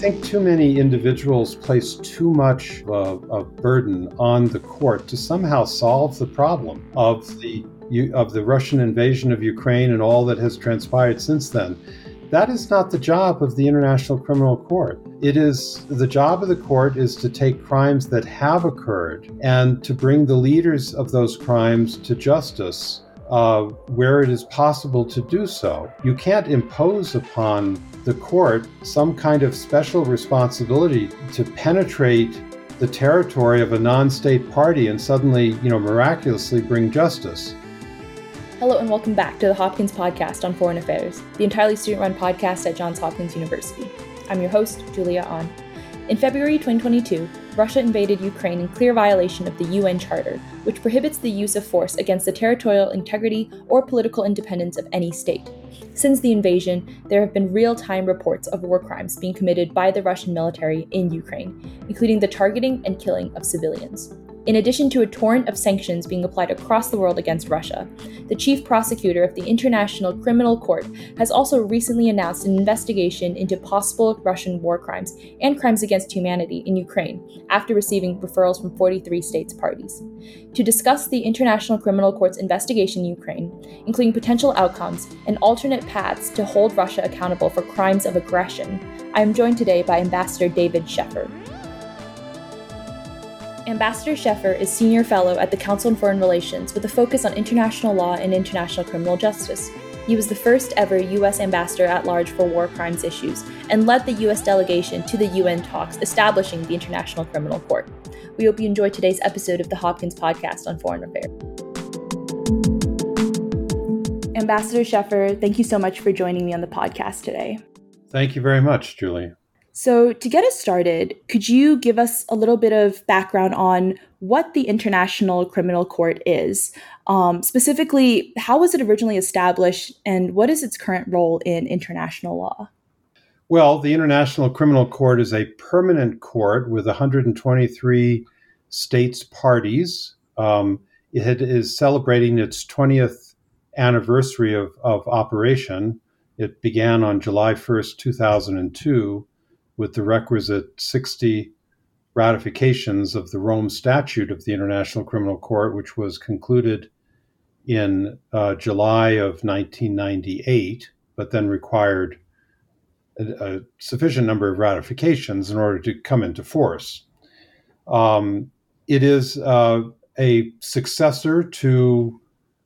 think too many individuals place too much of burden on the court to somehow solve the problem of the of the Russian invasion of Ukraine and all that has transpired since then. That is not the job of the International Criminal Court. It is the job of the court is to take crimes that have occurred and to bring the leaders of those crimes to justice uh, where it is possible to do so. You can't impose upon the court some kind of special responsibility to penetrate the territory of a non-state party and suddenly, you know, miraculously bring justice. Hello and welcome back to the Hopkins Podcast on Foreign Affairs, the entirely student-run podcast at Johns Hopkins University. I'm your host, Julia An. In February 2022, Russia invaded Ukraine in clear violation of the UN Charter, which prohibits the use of force against the territorial integrity or political independence of any state. Since the invasion, there have been real time reports of war crimes being committed by the Russian military in Ukraine, including the targeting and killing of civilians. In addition to a torrent of sanctions being applied across the world against Russia, the chief prosecutor of the International Criminal Court has also recently announced an investigation into possible Russian war crimes and crimes against humanity in Ukraine after receiving referrals from 43 states parties. To discuss the International Criminal Court's investigation in Ukraine, including potential outcomes and alternate paths to hold Russia accountable for crimes of aggression, I am joined today by Ambassador David Scheffer. Ambassador Scheffer is Senior Fellow at the Council on Foreign Relations with a focus on international law and international criminal justice. He was the first ever U.S. Ambassador at large for war crimes issues and led the U.S. delegation to the UN talks establishing the International Criminal Court. We hope you enjoyed today's episode of the Hopkins Podcast on Foreign Affairs. Ambassador Scheffer, thank you so much for joining me on the podcast today. Thank you very much, Julie. So, to get us started, could you give us a little bit of background on what the International Criminal Court is? Um, specifically, how was it originally established and what is its current role in international law? Well, the International Criminal Court is a permanent court with 123 states parties. Um, it is celebrating its 20th anniversary of, of operation. It began on July 1st, 2002 with the requisite 60 ratifications of the Rome Statute of the International Criminal Court, which was concluded in uh, July of 1998, but then required a, a, sufficient number of ratifications in order to come into force. Um, it is uh, a successor to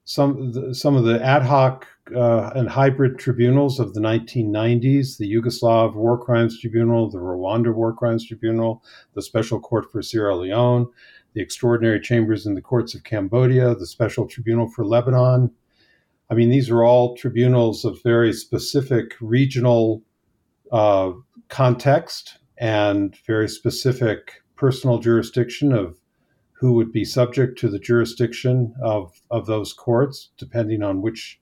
some some of the ad hoc uh, and hybrid tribunals of the 1990s the Yugoslav War Crimes Tribunal, the Rwanda War Crimes Tribunal, the Special Court for Sierra Leone, the Extraordinary Chambers in the Courts of Cambodia, the Special Tribunal for Lebanon. I mean, these are all tribunals of very specific regional uh, context and very specific personal jurisdiction of who would be subject to the jurisdiction of, of those courts, depending on which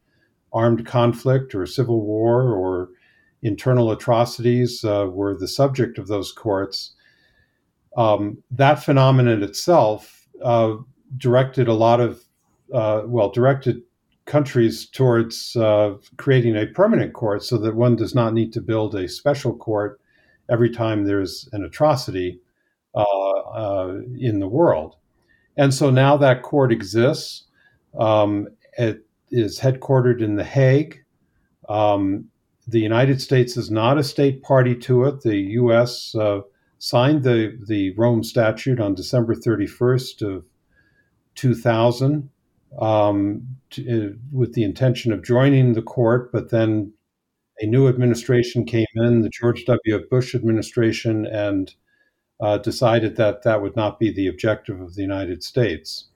armed conflict or civil war or internal atrocities uh, were the subject of those courts. Um, that phenomenon itself uh, directed a lot of, uh, well, directed countries towards uh, creating a permanent court so that one does not need to build a special court every time there's an atrocity uh, uh, in the world. And so now that court exists. Um, it is headquartered in The Hague. Um, the United States is not a state party to it. The U.S. Uh, signed the, the Rome Statute on December 31st of 2000 um, to, uh, with the intention of joining the court, but then a new administration came in, the George W. Bush administration, and uh, decided that that would not be the objective of the United States.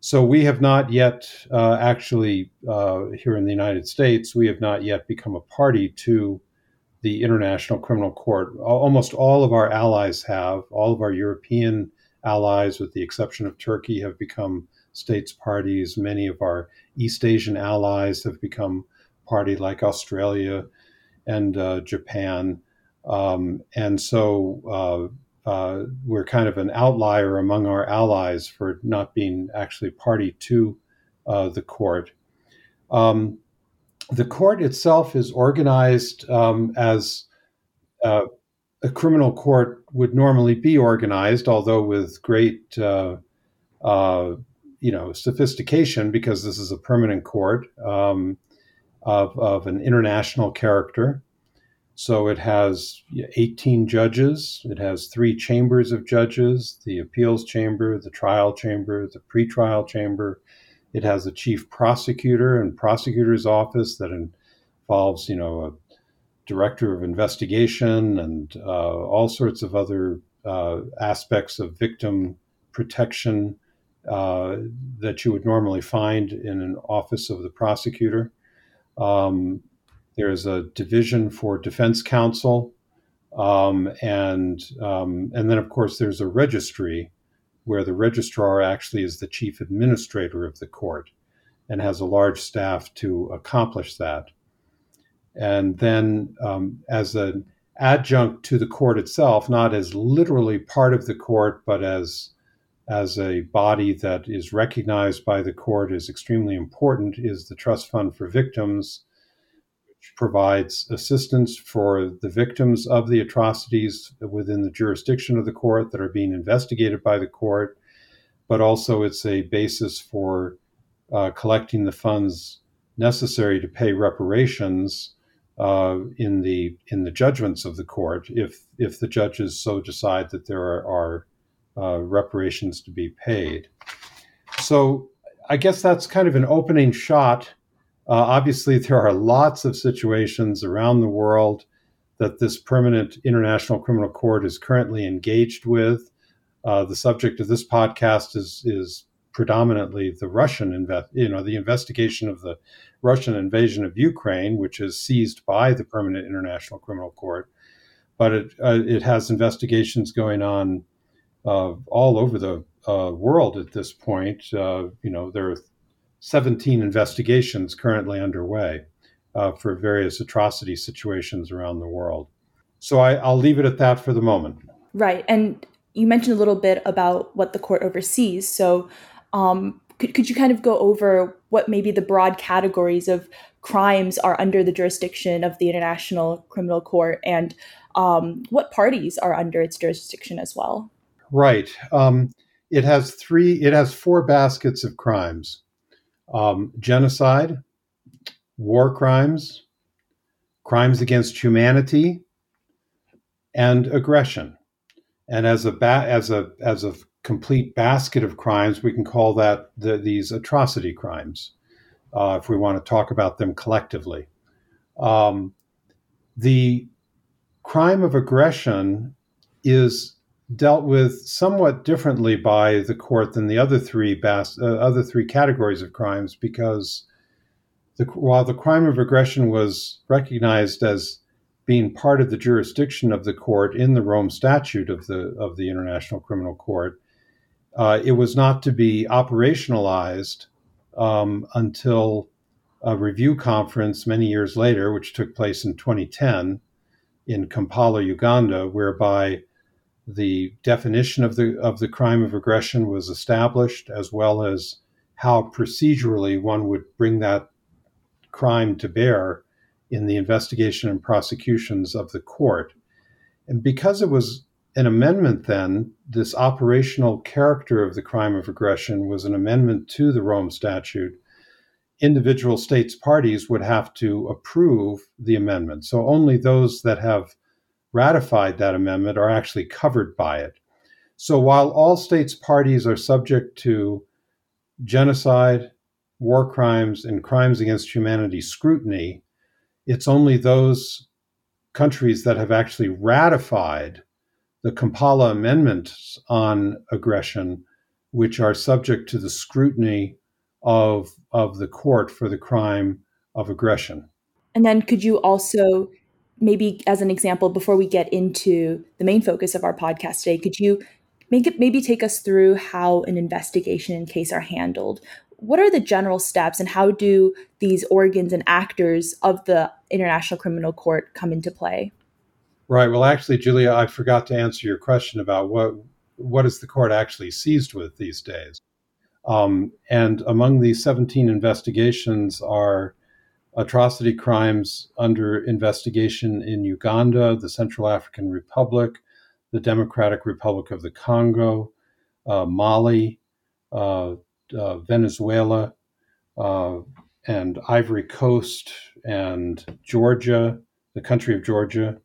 So we have not yet uh, actually, uh, here in the United States, we have not yet become a party to the International Criminal Court. Almost all of our allies have, all of our European allies, with the exception of Turkey, have become states parties. Many of our East Asian allies have become party, like Australia and uh, Japan. Um, and so uh, uh, we're kind of an outlier among our allies for not being actually party to uh, the court. Um, the court itself is organized um, as uh, a criminal court would normally be organized, although with great, uh, uh, you know, sophistication, because this is a permanent court um, of, of an international character. So it has 18 judges. It has three chambers of judges the appeals chamber, the trial chamber, the pretrial chamber. It has a chief prosecutor and prosecutor's office that involves, you know, a director of investigation and uh, all sorts of other uh, aspects of victim protection uh, that you would normally find in an office of the prosecutor. Um, there's a division for defense counsel, um, and um, and then of course there's a registry where the registrar actually is the chief administrator of the court and has a large staff to accomplish that. And then, um, as an adjunct to the court itself, not as literally part of the court, but as as a body that is recognized by the court is extremely important, is the Trust Fund for Victims, provides assistance for the victims of the atrocities within the jurisdiction of the court that are being investigated by the court, but also it's a basis for uh, collecting the funds necessary to pay reparations uh, in the in the judgments of the court if if the judges so decide that there are, are uh, reparations to be paid. So I guess that's kind of an opening shot. Uh, obviously, there are lots of situations around the world that this permanent international criminal court is currently engaged with. Uh, the subject of this podcast is is predominantly the Russian invest, you know, the investigation of the Russian invasion of Ukraine, which is seized by the Permanent International Criminal Court. But it uh, it has investigations going on uh, all over the uh, world at this point. Uh, you know, there are 17 investigations currently underway uh, for various atrocity situations around the world. So I, I'll leave it at that for the moment. Right, and you mentioned a little bit about what the court oversees. So um, could, could you kind of go over what maybe the broad categories of crimes are under the jurisdiction of the International Criminal Court and um, what parties are under its jurisdiction as well? Right. Um, it has three, it has four baskets of crimes um, genocide, war crimes, crimes against humanity, and aggression. And as a ba- as a as a complete basket of crimes, we can call that the, these atrocity crimes, uh, if we want to talk about them collectively. Um, the crime of aggression is dealt with somewhat differently by the court than the other three bas- uh, other three categories of crimes because the, while the crime of aggression was recognized as being part of the jurisdiction of the court in the Rome Statute of the of the International Criminal Court, uh, it was not to be operationalized um, until a review conference many years later, which took place in 2010 in Kampala, Uganda, whereby the definition of the of the crime of aggression was established, as well as how procedurally one would bring that crime to bear in the investigation and prosecutions of the court. And because it was an amendment then, this operational character of the crime of aggression was an amendment to the Rome Statute. Individual states' parties would have to approve the amendment. So only those that have ratified that amendment are actually covered by it. So while all states' parties are subject to genocide, war crimes, and crimes against humanity scrutiny, it's only those countries that have actually ratified the Kampala amendments on aggression, which are subject to the scrutiny of, of the court for the crime of aggression. And then could you also, maybe as an example, before we get into the main focus of our podcast today, could you make it, maybe take us through how an investigation and case are handled? What are the general steps and how do these organs and actors of the International Criminal Court come into play? Right. Well, actually, Julia, I forgot to answer your question about what what is the court actually seized with these days. Um, and among these 17 investigations are atrocity crimes under investigation in Uganda, the Central African Republic, the Democratic Republic of the Congo, uh, Mali, uh, uh, Venezuela, uh, and Ivory Coast, and Georgia, the country of Georgia,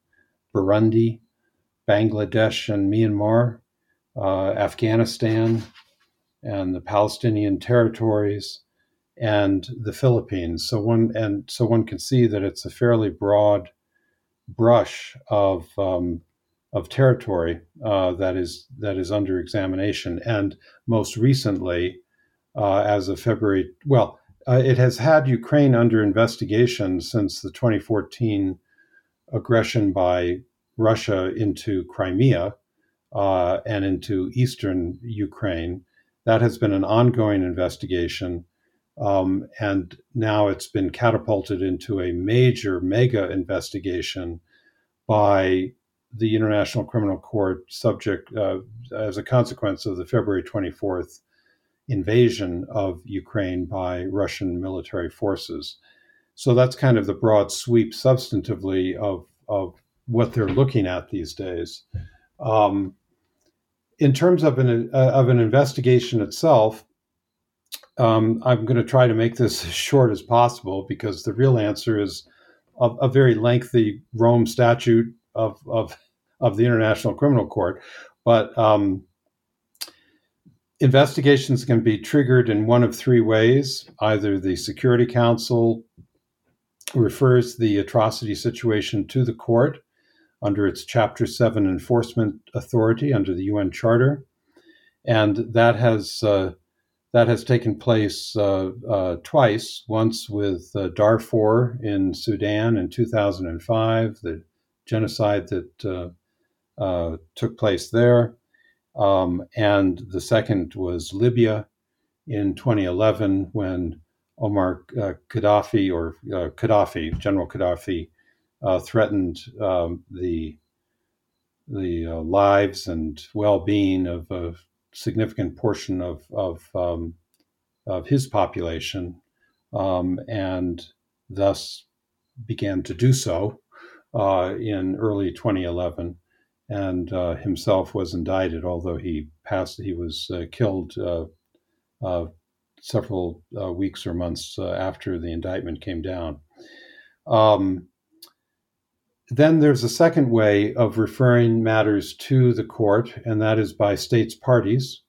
Burundi, Bangladesh, and Myanmar, uh, Afghanistan, and the Palestinian territories, and the Philippines. So one and so one can see that it's a fairly broad brush of um, of territory uh, that is that is under examination. And most recently, uh, as of February, well, uh, it has had Ukraine under investigation since the 2014 aggression by Russia into Crimea uh, and into eastern Ukraine. That has been an ongoing investigation. Um, and now it's been catapulted into a major mega investigation by the International Criminal Court, subject uh, as a consequence of the February 24th invasion of Ukraine by Russian military forces. So that's kind of the broad sweep, substantively, of, of what they're looking at these days. Um, in terms of an, uh, of an investigation itself, um, I'm going to try to make this as short as possible because the real answer is a, a very lengthy Rome statute of, of, of the International Criminal Court. But um, investigations can be triggered in one of three ways either the Security Council refers the atrocity situation to the court under its Chapter 7 enforcement authority under the UN Charter. And that has uh, that has taken place uh, uh, twice. Once with uh, Darfur in Sudan in 2005, the genocide that uh, uh, took place there, um, and the second was Libya in 2011 when Omar uh, Gaddafi or Gaddafi, General Gaddafi, threatened um, the the lives and well-being of, of significant portion of of, um, of his population, um, and thus began to do so uh, in early 2011. And uh, himself was indicted, although he passed. He was uh, killed uh, uh, several uh, weeks or months after the indictment came down. Um, then there's a second way of referring matters to the court, and that is by states parties.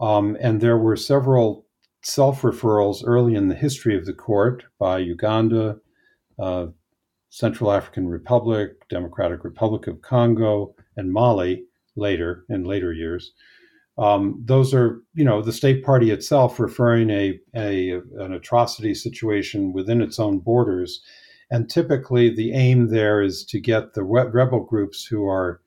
Um, and there were several self referrals early in the history of the court by Uganda, uh, Central African Republic, Democratic Republic of Congo, and Mali later in later years. Um, those are, you know, the state party itself referring a, a an atrocity situation within its own borders and typically, the aim there is to get the rebel groups who are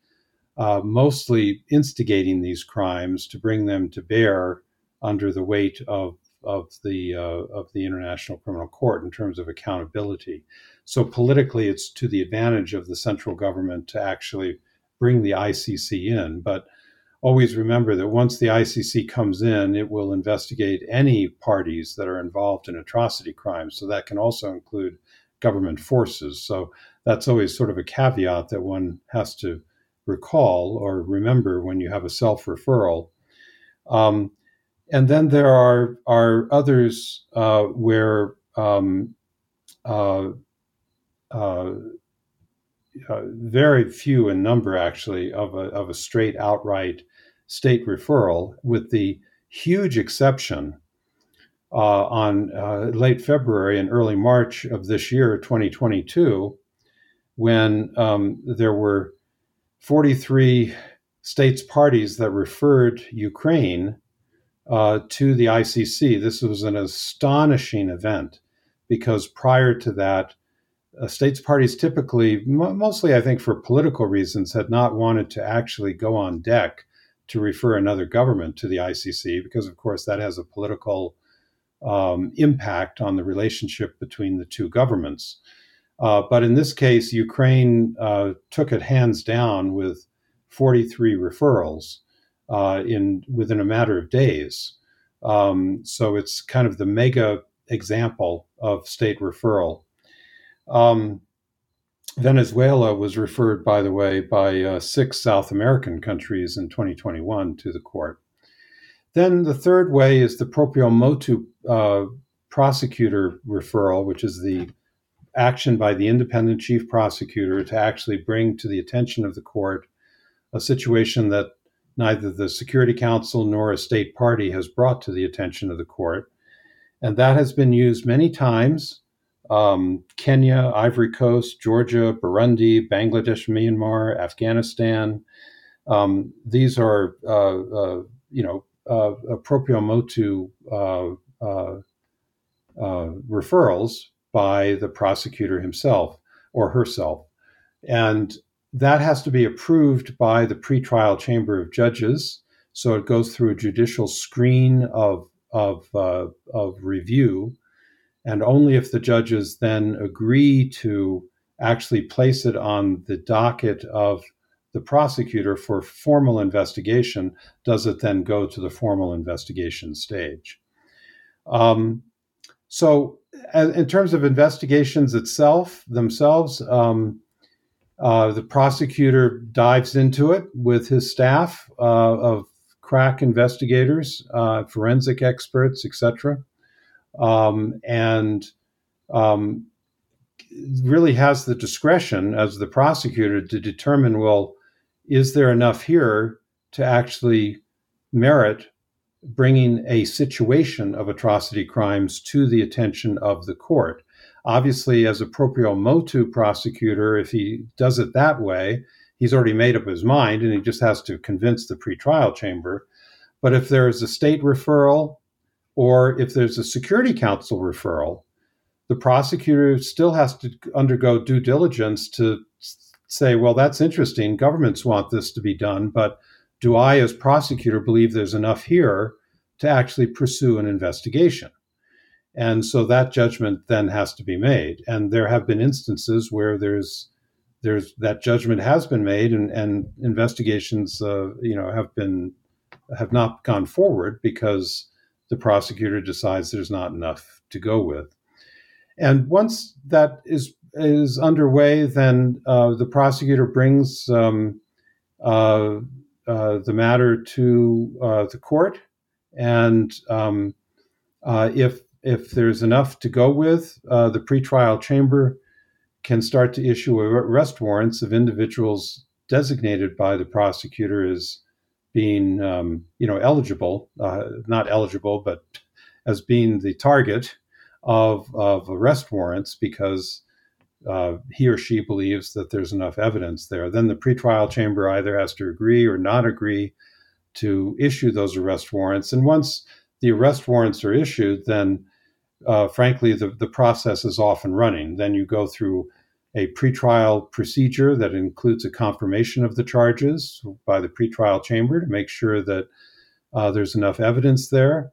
uh, mostly instigating these crimes to bring them to bear under the weight of of the uh, of the International Criminal Court in terms of accountability. So politically, it's to the advantage of the central government to actually bring the ICC in. But always remember that once the ICC comes in, it will investigate any parties that are involved in atrocity crimes. So that can also include government forces. So that's always sort of a caveat that one has to recall or remember when you have a self referral. Um, and then there are are others uh, where um, uh, uh, uh very few in number actually of a, of a straight outright state referral, with the huge exception uh, on uh, late February and early March of this year, 2022, when um, there were 43 states parties that referred Ukraine uh, to the ICC. This was an astonishing event because prior to that, uh, states parties typically, m- mostly I think for political reasons, had not wanted to actually go on deck to refer another government to the ICC because, of course, that has a political um, impact on the relationship between the two governments. Uh, but in this case, Ukraine uh, took it hands down with 43 referrals uh, in within a matter of days. Um, so it's kind of the mega example of state referral. Um, Venezuela was referred, by the way, by uh, six South American countries in 2021 to the court. Then the third way is the proprio motu uh, prosecutor referral, which is the action by the independent chief prosecutor to actually bring to the attention of the court a situation that neither the Security Council nor a state party has brought to the attention of the court. And that has been used many times um, Kenya, Ivory Coast, Georgia, Burundi, Bangladesh, Myanmar, Afghanistan. Um, these are, uh, uh, you know, uh, proprio motu uh, uh, uh, referrals by the prosecutor himself or herself. And that has to be approved by the pretrial chamber of judges. So it goes through a judicial screen of, of, uh, of review. And only if the judges then agree to actually place it on the docket of the prosecutor for formal investigation does it then go to the formal investigation stage. Um, so, in terms of investigations itself themselves, um, uh, the prosecutor dives into it with his staff uh, of crack investigators, uh, forensic experts, etc., um, and um, really has the discretion as the prosecutor to determine well, is there enough here to actually merit bringing a situation of atrocity crimes to the attention of the court. Obviously, as a proprio motu prosecutor, if he does it that way, he's already made up his mind and he just has to convince the pretrial chamber. But if there's a state referral or if there's a Security Council referral, the prosecutor still has to undergo due diligence to say, well, that's interesting. Governments want this to be done, but do I, as prosecutor, believe there's enough here to actually pursue an investigation? And so that judgment then has to be made. And there have been instances where there's there's that judgment has been made, and, and investigations, uh, you know, have been have not gone forward because the prosecutor decides there's not enough to go with. And once that is is underway, then uh, the prosecutor brings um, uh, uh, the matter to uh, the court, and um, uh, if if there's enough to go with, the pretrial chamber can start to issue arrest warrants of individuals designated by the prosecutor as being um, you know eligible, not eligible, but as being the target of, of arrest warrants because uh, he or she believes that there's enough evidence there. Then the pretrial chamber either has to agree or not agree to issue those arrest warrants. And once the arrest warrants are issued, then uh, frankly, the, the process is off and running. Then you go through a pretrial procedure that includes a confirmation of the charges by the pretrial chamber to make sure that uh, there's enough evidence there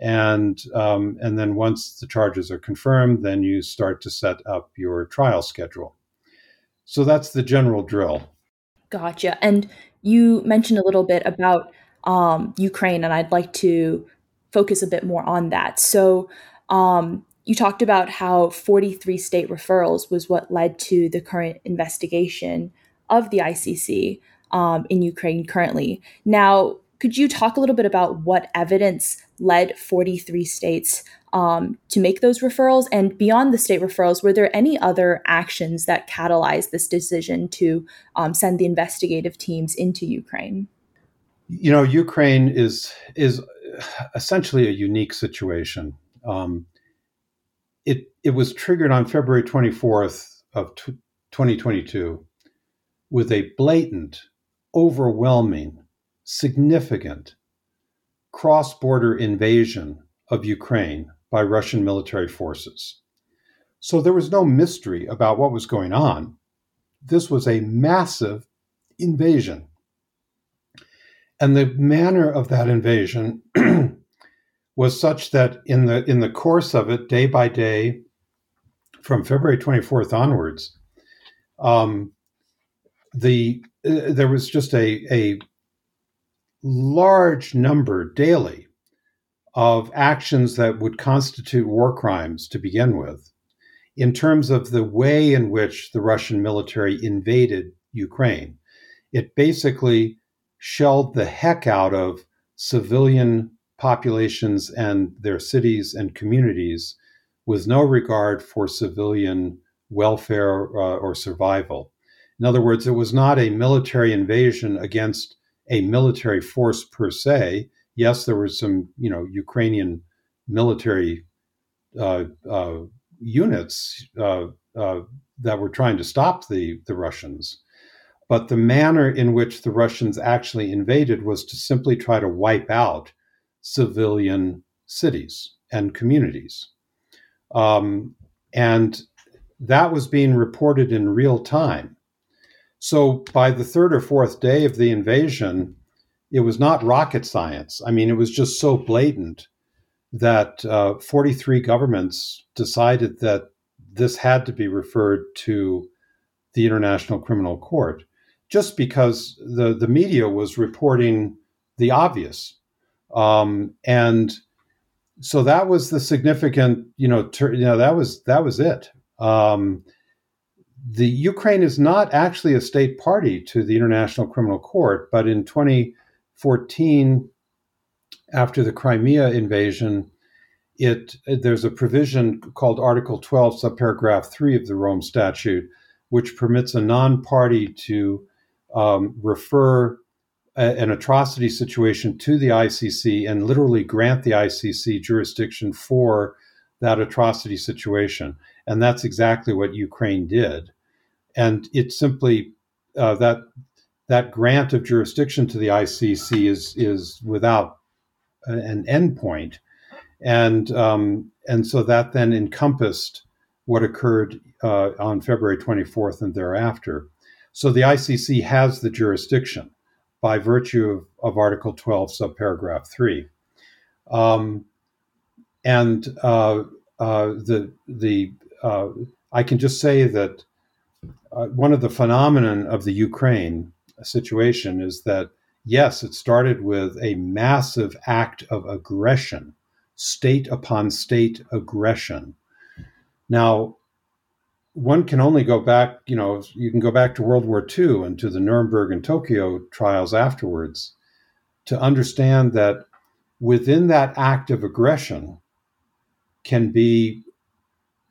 and um, and then once the charges are confirmed, then you start to set up your trial schedule. So that's the general drill. Gotcha. And you mentioned a little bit about um, Ukraine, and I'd like to focus a bit more on that. So um, you talked about how 43 state referrals was what led to the current investigation of the ICC um, in Ukraine currently. Now, could you talk a little bit about what evidence led 43 states um, to make those referrals? And beyond the state referrals, were there any other actions that catalyzed this decision to um, send the investigative teams into Ukraine? You know, Ukraine is is essentially a unique situation. Um, it it was triggered on February 24th of t- 2022 with a blatant, overwhelming, significant cross border invasion of Ukraine by Russian military forces. So there was no mystery about what was going on. This was a massive invasion. And the manner of that invasion was such that in the in the course of it, day by day, from February 24th onwards, um, the uh, there was just a, a large number daily of actions that would constitute war crimes to begin with, in terms of the way in which the Russian military invaded Ukraine. It basically shelled the heck out of civilian populations and their cities and communities with no regard for civilian welfare uh, or survival. In other words, it was not a military invasion against a military force per se. Yes, there were some, you know, Ukrainian military uh, uh, units uh, uh, that were trying to stop the the Russians, but the manner in which the Russians actually invaded was to simply try to wipe out civilian cities and communities, um, and that was being reported in real time. So by the third or fourth day of the invasion, it was not rocket science. I mean, it was just so blatant that uh, 43 governments decided that this had to be referred to the International Criminal Court, just because the, the media was reporting the obvious. Um, and so that was the significant, you know, ter- you know that was that was it. Um, the Ukraine is not actually a state party to the International Criminal Court, but in 2014, after the Crimea invasion, it there's a provision called Article 12, subparagraph 3 of the Rome Statute, which permits a non-party to um, refer a, an atrocity situation to the ICC and literally grant the ICC jurisdiction for that atrocity situation. And that's exactly what Ukraine did and it simply uh, that that grant of jurisdiction to the ICC is is without an endpoint, and um, and so that then encompassed what occurred uh, on February 24th and thereafter. So the ICC has the jurisdiction by virtue of, of Article 12, subparagraph three, um, and uh, uh the the uh, I can just say that uh, one of the phenomenon of the Ukraine situation is that yes, it started with a massive act of aggression, state upon state aggression. Now, one can only go back, you know, you can go back to World War II and to the Nuremberg and Tokyo trials afterwards to understand that within that act of aggression can be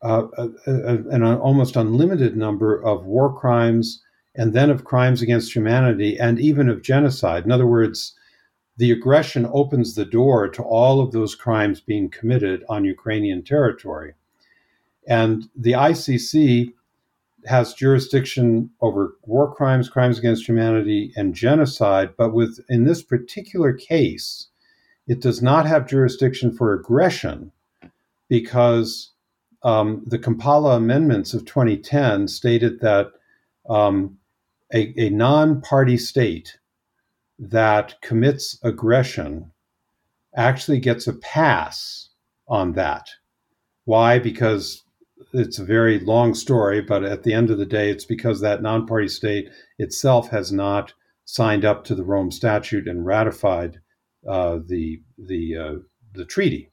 uh, a, a, an almost unlimited number of war crimes and then of crimes against humanity and even of genocide. In other words, the aggression opens the door to all of those crimes being committed on Ukrainian territory. And the ICC has jurisdiction over war crimes, crimes against humanity, and genocide. But with in this particular case, it does not have jurisdiction for aggression because um, the Kampala amendments of 2010 stated that um, a, a non party state that commits aggression actually gets a pass on that. Why? Because it's a very long story, but at the end of the day, it's because that non party state itself has not signed up to the Rome Statute and ratified uh, the, the, uh, the treaty.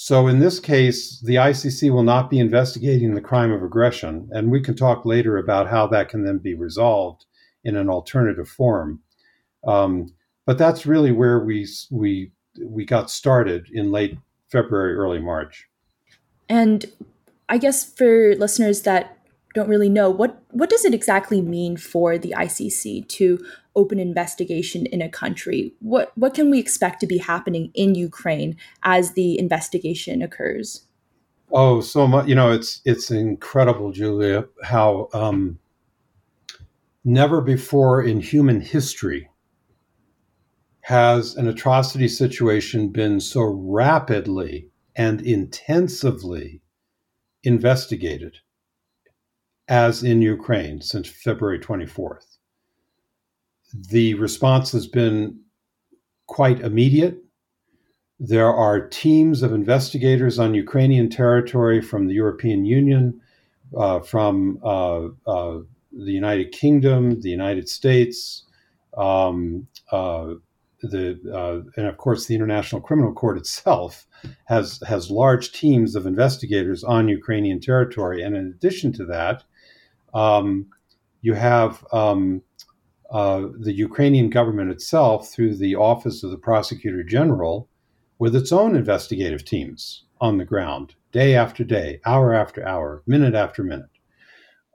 So in this case, the ICC will not be investigating the crime of aggression, and we can talk later about how that can then be resolved in an alternative form. Um, but that's really where we we we got started in late February, early March. And I guess for listeners that don't really know what what does it exactly mean for the ICC to open investigation in a country? What what can we expect to be happening in Ukraine as the investigation occurs? Oh, so much! You know, it's it's incredible, Julia, how um, never before in human history has an atrocity situation been so rapidly and intensively investigated as in Ukraine since February 24th. The response has been quite immediate. There are teams of investigators on Ukrainian territory from the European Union, uh, from uh, uh, the United Kingdom, the United States, um, uh, the uh, and of course the International Criminal Court itself has has large teams of investigators on Ukrainian territory, and in addition to that, um, you have um, uh, the Ukrainian government itself through the Office of the Prosecutor General with its own investigative teams on the ground, day after day, hour after hour, minute after minute.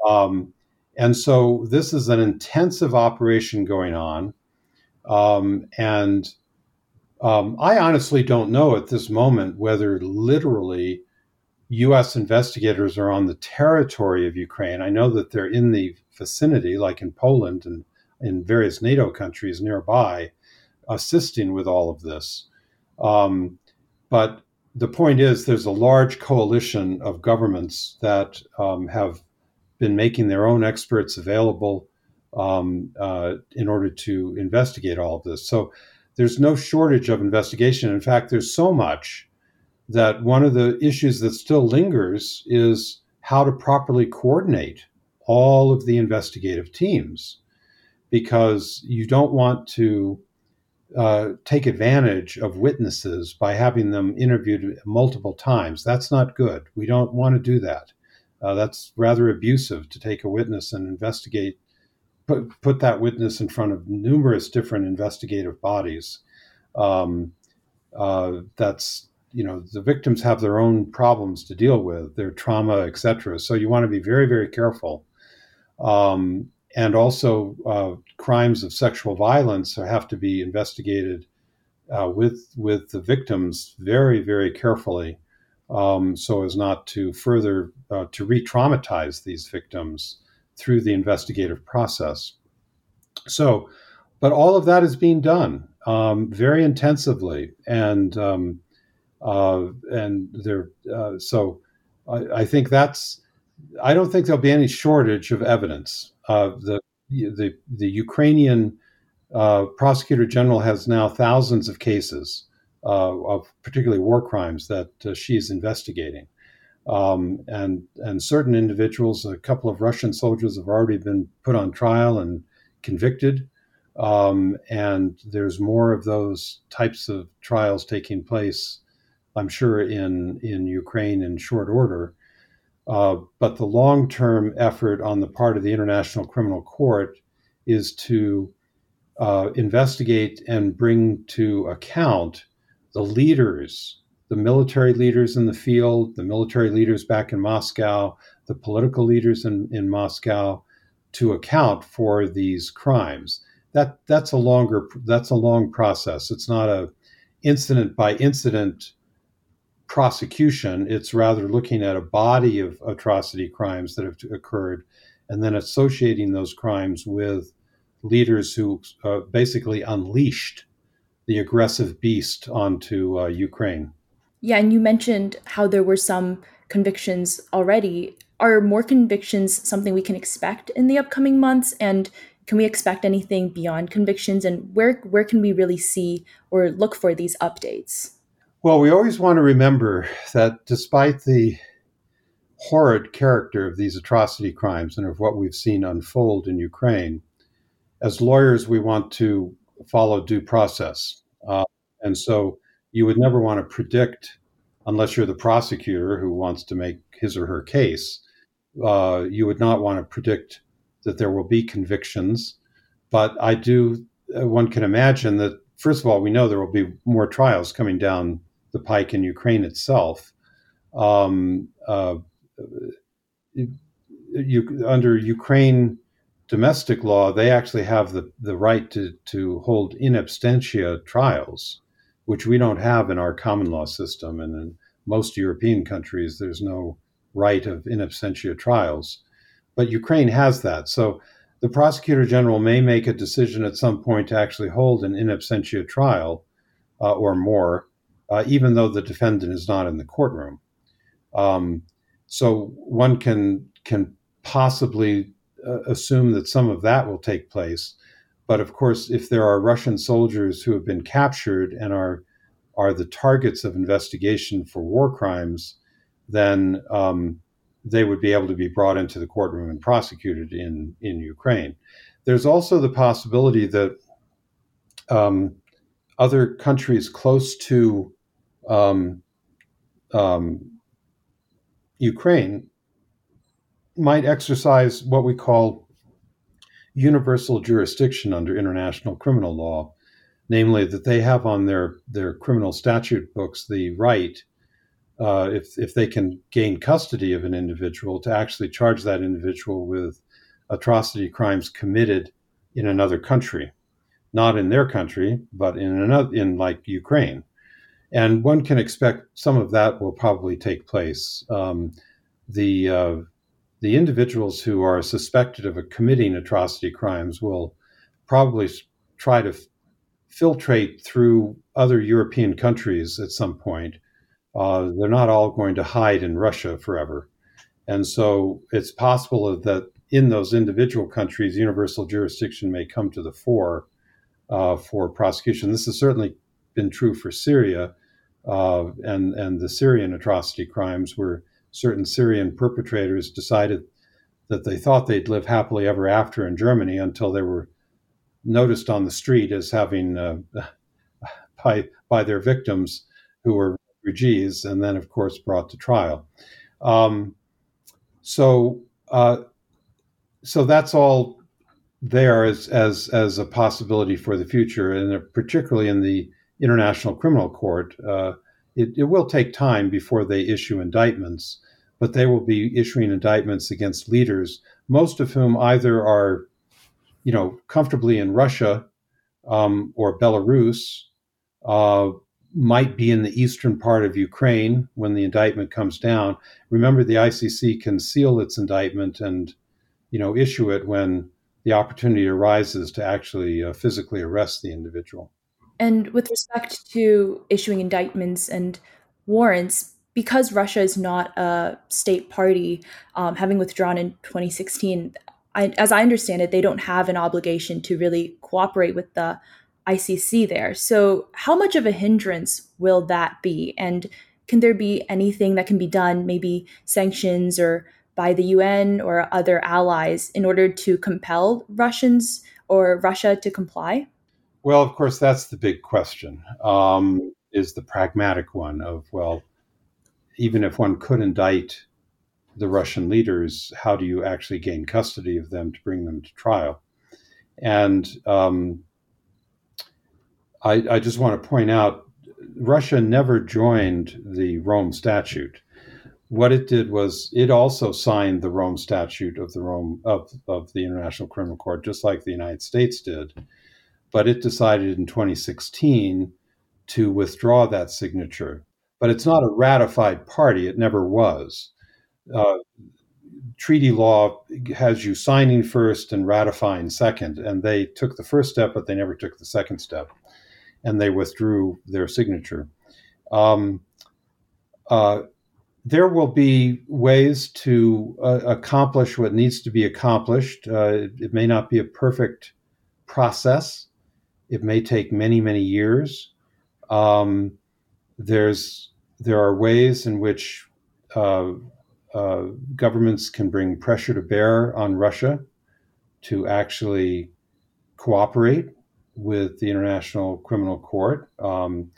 Um, and so this is an intensive operation going on. Um, and um, I honestly don't know at this moment whether literally U.S. investigators are on the territory of Ukraine. I know that they're in the vicinity, like in Poland and in various NATO countries nearby, assisting with all of this. Um, but the point is, there's a large coalition of governments that um, have been making their own experts available um, uh, in order to investigate all of this. So there's no shortage of investigation. In fact, there's so much that one of the issues that still lingers is how to properly coordinate all of the investigative teams because you don't want to uh, take advantage of witnesses by having them interviewed multiple times. That's not good. We don't want to do that. Uh, that's rather abusive to take a witness and investigate, put, put that witness in front of numerous different investigative bodies. Um, uh, that's you know the victims have their own problems to deal with, their trauma, etc. So you want to be very very careful. Um, and also, uh, crimes of sexual violence have to be investigated uh, with with the victims very very carefully um, so as not to further uh, to re-traumatize these victims through the investigative process. So, but all of that is being done um, very intensively, and um, uh, and there. Uh, so, I, I, think that's. I don't think there'll be any shortage of evidence. Uh, the the the Ukrainian uh, prosecutor general has now thousands of cases uh, of particularly war crimes that uh, she's investigating. Um, and and certain individuals, a couple of Russian soldiers have already been put on trial and convicted. Um, and there's more of those types of trials taking place, I'm sure, in in Ukraine in short order. Uh, but the long-term effort on the part of the International Criminal Court is to uh, investigate and bring to account the leaders, the military leaders in the field, the military leaders back in Moscow, the political leaders in, in Moscow, to account for these crimes. That that's a longer that's a long process. It's not a incident by incident prosecution. It's rather looking at a body of atrocity crimes that have occurred, and then associating those crimes with leaders who uh, basically unleashed the aggressive beast onto uh, Ukraine. Yeah, and you mentioned how there were some convictions already. Are more convictions something we can expect in the upcoming months? And can we expect anything beyond convictions? And where where can we really see or look for these updates? Well, we always want to remember that despite the horrid character of these atrocity crimes and of what we've seen unfold in Ukraine, as lawyers, we want to follow due process. Uh, and so you would never want to predict, unless you're the prosecutor who wants to make his or her case, uh, you would not want to predict that there will be convictions. But I do, uh, one can imagine that, first of all, we know there will be more trials coming down the pike in Ukraine itself. Um, uh, you, under Ukraine domestic law, they actually have the, the right to, to hold in absentia trials, which we don't have in our common law system. And in most European countries, there's no right of in absentia trials. But Ukraine has that. So the prosecutor general may make a decision at some point to actually hold an in absentia trial uh, or more, uh, even though the defendant is not in the courtroom. Um, so one can can possibly uh, assume that some of that will take place. But of course, if there are Russian soldiers who have been captured and are are the targets of investigation for war crimes, then um, they would be able to be brought into the courtroom and prosecuted in in Ukraine. There's also the possibility that um, other countries close to um, um, Ukraine might exercise what we call universal jurisdiction under international criminal law, namely that they have on their, their criminal statute books the right, uh, if, if they can gain custody of an individual, to actually charge that individual with atrocity crimes committed in another country, not in their country, but in another, in like Ukraine. And one can expect some of that will probably take place. Um, the uh, the individuals who are suspected of committing atrocity crimes will probably try to f- filtrate through other European countries at some point. Uh, they're not all going to hide in Russia forever. And so it's possible that in those individual countries, universal jurisdiction may come to the fore uh, for prosecution. This has certainly been true for Syria uh, and, and the Syrian atrocity crimes, where certain Syrian perpetrators decided that they thought they'd live happily ever after in Germany until they were noticed on the street as having uh, by by their victims who were refugees, and then of course brought to trial. Um, so uh, so that's all there as as as a possibility for the future, and particularly in the International Criminal Court. Uh, it, it will take time before they issue indictments but they will be issuing indictments against leaders, most of whom either are, you know, comfortably in Russia um, or Belarus, uh, might be in the eastern part of Ukraine when the indictment comes down. Remember, the ICC can seal its indictment and, you know, issue it when the opportunity arises to actually uh, physically arrest the individual. And with respect to issuing indictments and warrants, because Russia is not a state party, um, having withdrawn in 2016, I, as I understand it, they don't have an obligation to really cooperate with the ICC there. So, how much of a hindrance will that be? And can there be anything that can be done, maybe sanctions or by the UN or other allies, in order to compel Russians or Russia to comply? Well, of course, that's the big question. Um, is the pragmatic one of well, even if one could indict the Russian leaders, how do you actually gain custody of them to bring them to trial? And um, I, I, just want to point out Russia never joined the Rome Statute. What it did was it also signed the Rome Statute of the Rome of, of the International Criminal Court, just like the United States did. But it decided in 2016 to withdraw that signature but it's not a ratified party. It never was. Uh, treaty law has you signing first and ratifying second, and they took the first step, but they never took the second step, and they withdrew their signature. Um, uh, there will be ways to uh, accomplish what needs to be accomplished. Uh, it, may not be a perfect process. It may take many, many years. Um, there's there are ways in which uh, uh, governments can bring pressure to bear on Russia to actually cooperate with the International Criminal Court. Um,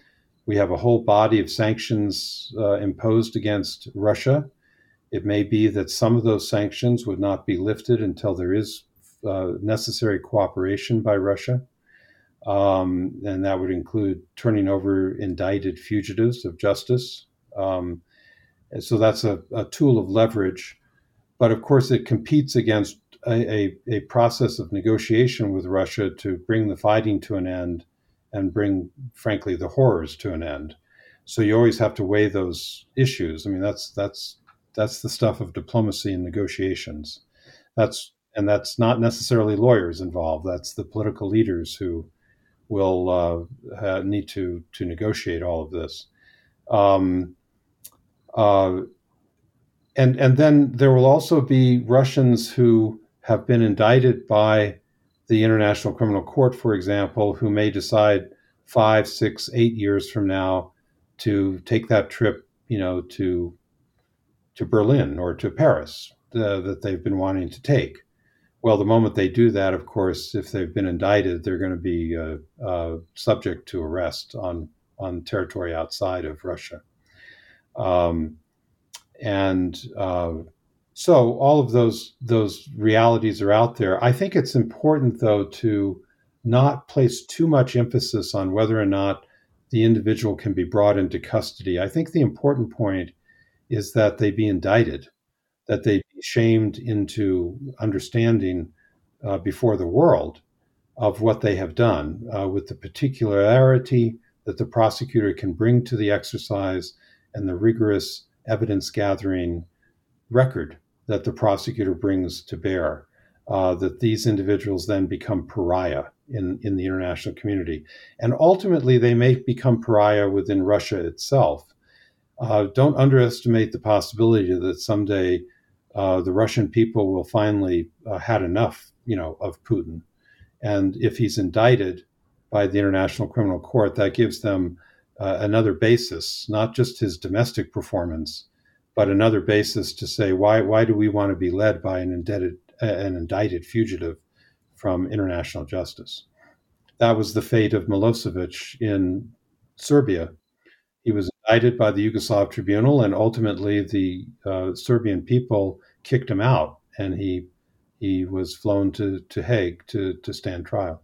we have a whole body of sanctions uh, imposed against Russia. It may be that some of those sanctions would not be lifted until there is uh, necessary cooperation by Russia. Um, and that would include turning over indicted fugitives of justice. Um, so that's a, a, tool of leverage. But of course, it competes against a, a, a, process of negotiation with Russia to bring the fighting to an end and bring, frankly, the horrors to an end. So you always have to weigh those issues. I mean, that's that's that's the stuff of diplomacy and negotiations. That's and that's not necessarily lawyers involved. That's the political leaders who will uh, need to to negotiate all of this. Um, uh, and and then there will also be Russians who have been indicted by the International Criminal Court, for example, who may decide five, six, eight years from now to take that trip, you know, to to Berlin or to Paris uh, that they've been wanting to take. Well, the moment they do that, of course, if they've been indicted, they're going to be uh, uh, subject to arrest on on territory outside of Russia. Um, and uh, so all of those those realities are out there. I think it's important, though, to not place too much emphasis on whether or not the individual can be brought into custody. I think the important point is that they be indicted that they be shamed into understanding uh, before the world of what they have done uh, with the particularity that the prosecutor can bring to the exercise and the rigorous evidence gathering record that the prosecutor brings to bear. Uh, that these individuals then become pariah in, in the international community. And ultimately, they may become pariah within Russia itself. Uh, don't underestimate the possibility that someday uh, the Russian people will finally uh, had enough, you know, of Putin. And if he's indicted by the International Criminal Court, that gives them uh, another basis, not just his domestic performance, but another basis to say why why do we want to be led by an indebted uh, an indicted fugitive from international justice? That was the fate of Milosevic in Serbia. He was indicted by the Yugoslav tribunal, and ultimately the uh, Serbian people kicked him out, and he he was flown to to Hague to to stand trial.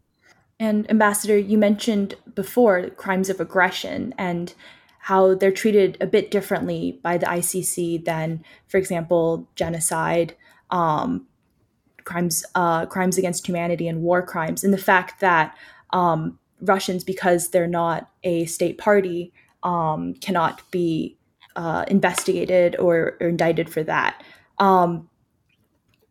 And Ambassador, you mentioned before crimes of aggression and how they're treated a bit differently by the ICC than, for example, genocide, um, crimes uh, crimes against humanity, and war crimes. And the fact that um, Russians, because they're not a state party, um, cannot be uh, investigated or, or, indicted for that. Um,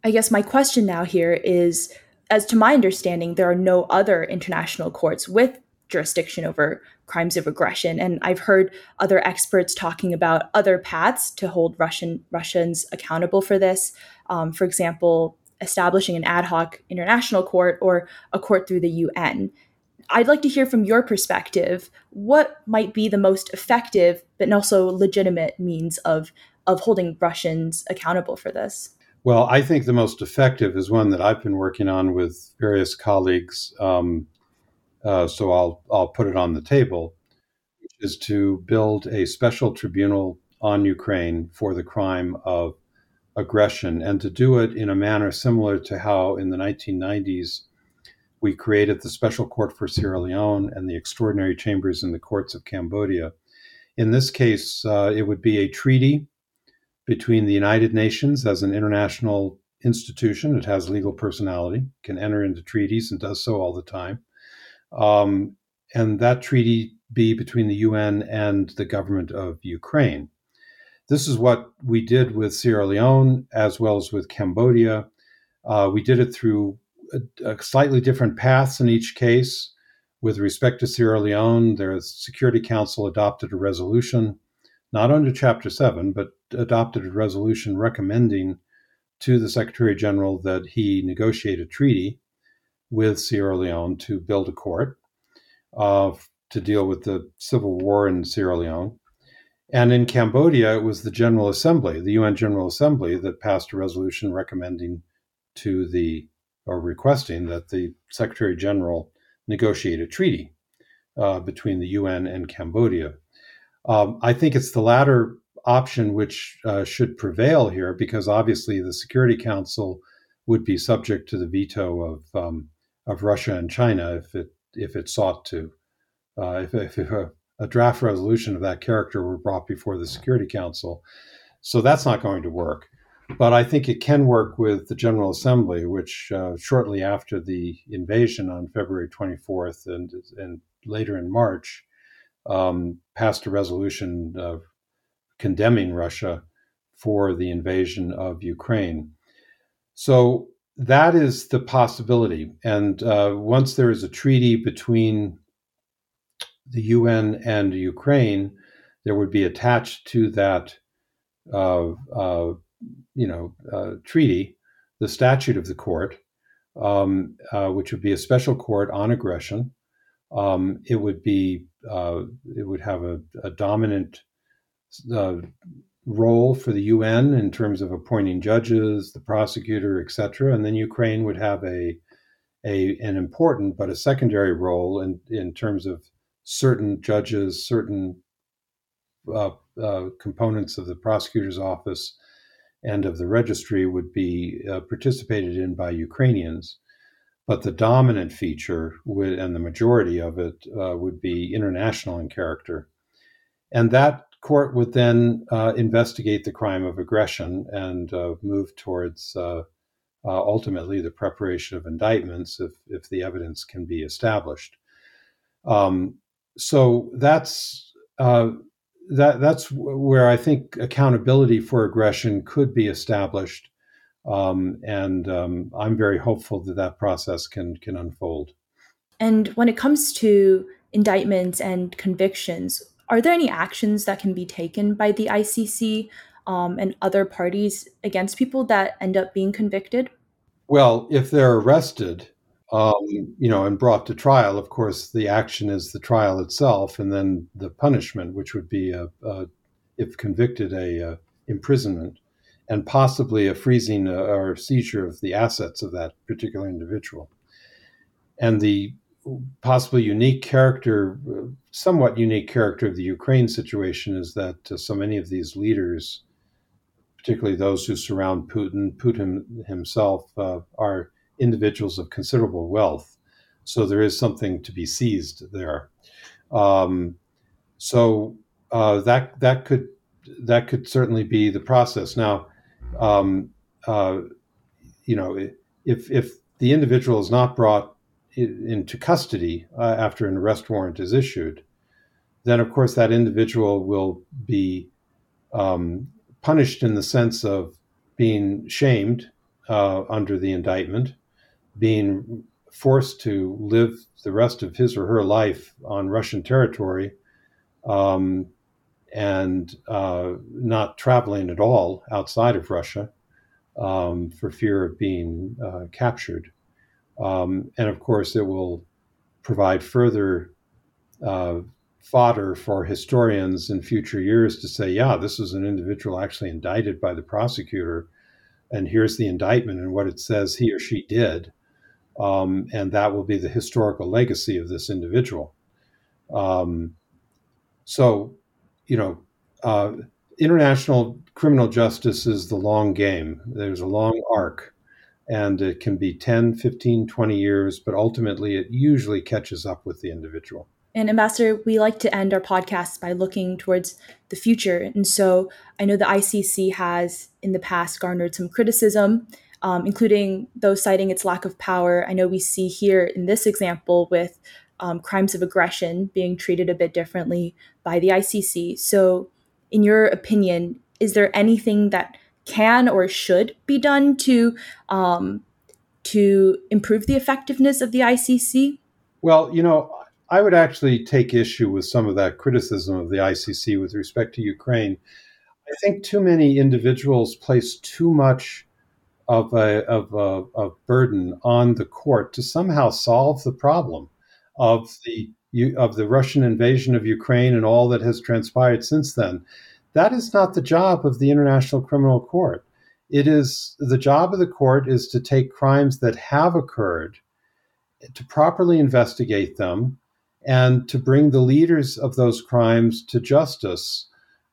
I guess my question now here is as to my understanding, there are no other international courts with jurisdiction over crimes of aggression. And I've heard other experts talking about other paths to hold Russian Russians accountable for this. Um, for example, establishing an ad hoc international court or a court through the UN. I'd like to hear from your perspective what might be the most effective but also legitimate means of of holding Russians accountable for this. Well, I think the most effective is one that I've been working on with various colleagues. Um, uh, so I'll I'll put it on the table, which is to build a special tribunal on Ukraine for the crime of aggression, and to do it in a manner similar to how in the 1990s we created the Special Court for Sierra Leone and the extraordinary chambers in the courts of Cambodia. In this case, uh, it would be a treaty between the United Nations as an international institution. It has legal personality, can enter into treaties, and does so all the time. Um, and that treaty be between the UN and the government of Ukraine. This is what we did with Sierra Leone as well as with Cambodia. Uh, we did it through a, a slightly different paths in each case. With respect to Sierra Leone, the Security Council adopted a resolution, not under Chapter 7, but adopted a resolution recommending to the Secretary General that he negotiate a treaty with Sierra Leone to build a court uh, to deal with the civil war in Sierra Leone. And in Cambodia, it was the General Assembly, the UN General Assembly, that passed a resolution recommending to the or requesting that the Secretary General negotiate a treaty uh, between the UN and Cambodia. Um, I think it's the latter option which uh, should prevail here because obviously the Security Council would be subject to the veto of um, of Russia and China if it if it sought to. Uh, if, if a, a, draft resolution of that character were brought before the Security Council, so that's not going to work. But I think it can work with the General Assembly, which uh, shortly after the invasion on February 24th and and later in March um, passed a resolution of condemning Russia for the invasion of Ukraine. So that is the possibility. And uh, once there is a treaty between the UN and Ukraine, there would be attached to that, uh, uh, you know, uh, treaty the statute of the court, um, uh, which would be a special court on aggression. Um, it would be uh, it would have a, a dominant role for the UN in terms of appointing judges, the prosecutor, etc., and then Ukraine would have a, a an important but a secondary role in in terms of certain judges, certain uh, uh, components of the prosecutor's office and of the registry would be uh, participated in by Ukrainians. But the dominant feature would, and the majority of it uh, would be international in character. And that court would then uh, investigate the crime of aggression and uh, move towards uh, ultimately the preparation of indictments if, if the evidence can be established. Um, so that's uh, that that's where I think accountability for aggression could be established, um, and um, I'm very hopeful that that process can can unfold. And when it comes to indictments and convictions, are there any actions that can be taken by the ICC um, and other parties against people that end up being convicted? Well, if they're arrested, um, you know, and brought to trial, of course, the action is the trial itself, and then the punishment, which would be, a, a if convicted, a, a, imprisonment, and possibly a freezing uh, or seizure of the assets of that particular individual. And the possibly unique character, somewhat unique character of the Ukraine situation is that uh, so many of these leaders, particularly those who surround Putin, Putin himself, uh, are individuals of considerable wealth. So there is something to be seized there. Um, so uh, that that could that could certainly be the process. Now, um, uh, you know, if if the individual is not brought into custody uh, after an arrest warrant is issued, then of course that individual will be um, punished in the sense of being shamed uh, under the indictment, being forced to live the rest of his or her life on Russian territory um, and uh, not traveling at all outside of Russia um, for fear of being uh, captured. Um, and of course, it will provide further uh, fodder for historians in future years to say, yeah, this is an individual actually indicted by the prosecutor, and here's the indictment and what it says he or she did um, and that will be the historical legacy of this individual. Um, so, you know, uh, international criminal justice is the long game. There's a long arc, and it can be 10, 15, 20 years, but ultimately it usually catches up with the individual. And Ambassador, we like to end our podcast by looking towards the future. And so I know the ICC has in the past garnered some criticism um, including those citing its lack of power. I know we see here in this example with um, crimes of aggression being treated a bit differently by the ICC. So, in your opinion, is there anything that can or should be done to um, to improve the effectiveness of the ICC? Well, you know, I would actually take issue with some of that criticism of the ICC with respect to Ukraine. I think too many individuals place too much of a, of a, a burden on the court to somehow solve the problem of the of the Russian invasion of Ukraine and all that has transpired since then. That is not the job of the International Criminal Court. It is the job of the court is to take crimes that have occurred, to properly investigate them, and to bring the leaders of those crimes to justice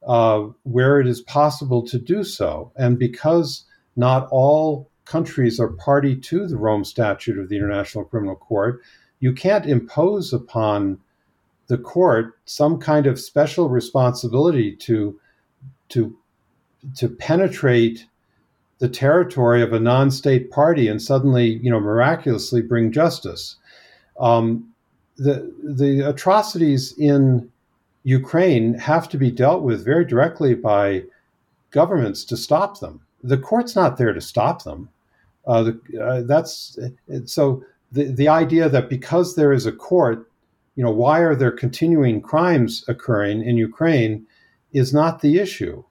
uh, where it is possible to do so. And because not all countries are party to the Rome Statute of the International Criminal Court. You can't impose upon the court some kind of special responsibility to to to penetrate the territory of a non-state party and suddenly, you know, miraculously bring justice. Um, the the atrocities in Ukraine have to be dealt with very directly by governments to stop them the court's not there to stop them. Uh, the, uh, that's so the the idea that because there is a court, you know, why are there continuing crimes occurring in Ukraine is not the issue.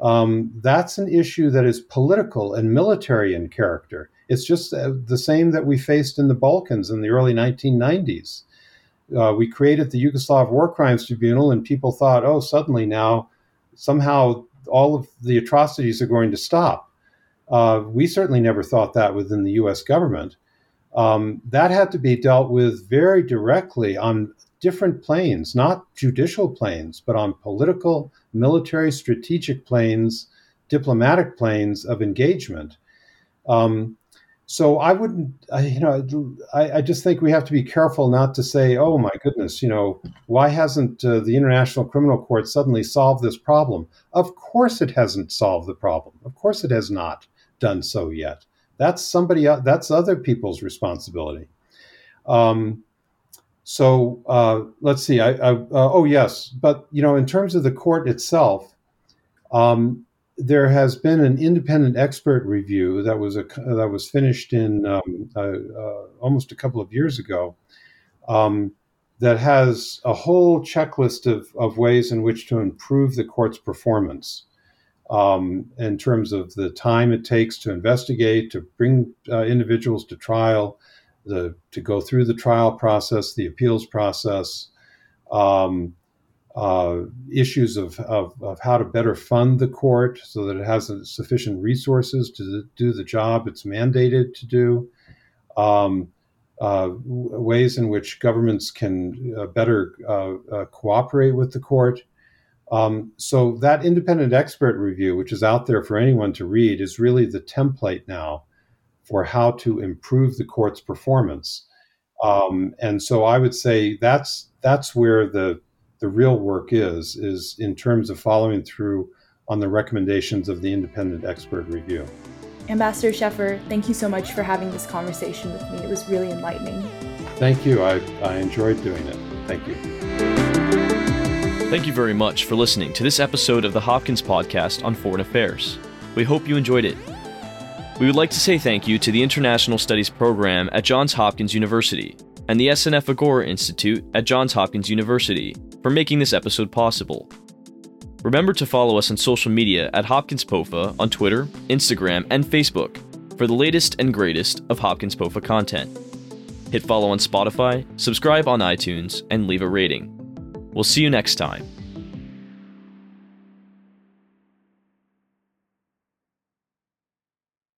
Um, that's an issue that is political and military in character. It's just uh, the same that we faced in the Balkans in the early 1990s. Uh, we created the Yugoslav War Crimes Tribunal, and people thought, oh, suddenly now somehow all of the atrocities are going to stop. Uh, we certainly never thought that within the U.S. government. Um, that had to be dealt with very directly on different planes, not judicial planes, but on political, military, strategic planes, diplomatic planes of engagement. Um, so I wouldn't, I, you know, I, I, just think we have to be careful not to say, "Oh my goodness, you know, why hasn't uh, the International Criminal Court suddenly solved this problem?" Of course, it hasn't solved the problem. Of course, it has not done so yet. That's somebody that's other people's responsibility. Um, so uh, let's see. I, I uh, oh yes, but you know, in terms of the court itself, um, there has been an independent expert review that was a that was finished in um, uh, uh, almost a couple of years ago. Um, that has a whole checklist of, of ways in which to improve the court's performance um, in terms of the time it takes to investigate, to bring uh, individuals to trial, the, to go through the trial process, the appeals process, um, uh, issues of, of, of, how to better fund the court so that it has sufficient resources to do the job it's mandated to do, um, uh, ways in which governments can uh, better uh, uh, cooperate with the court. Um, so, that independent expert review, which is out there for anyone to read, is really the template now for how to improve the court's performance. Um, and so I would say that's that's where the the real work is is in terms of following through on the recommendations of the independent expert review. Ambassador Scheffer, thank you so much for having this conversation with me. It was really enlightening. Thank you. I, I enjoyed doing it. Thank you. Thank you very much for listening to this episode of the Hopkins Podcast on Foreign Affairs. We hope you enjoyed it. We would like to say thank you to the International Studies Program at Johns Hopkins University and the SNF Agora Institute at Johns Hopkins University for making this episode possible. Remember to follow us on social media at Hopkins POFA on Twitter, Instagram, and Facebook for the latest and greatest of Hopkins POFA content. Hit follow on Spotify, subscribe on iTunes, and leave a rating. We'll see you next time.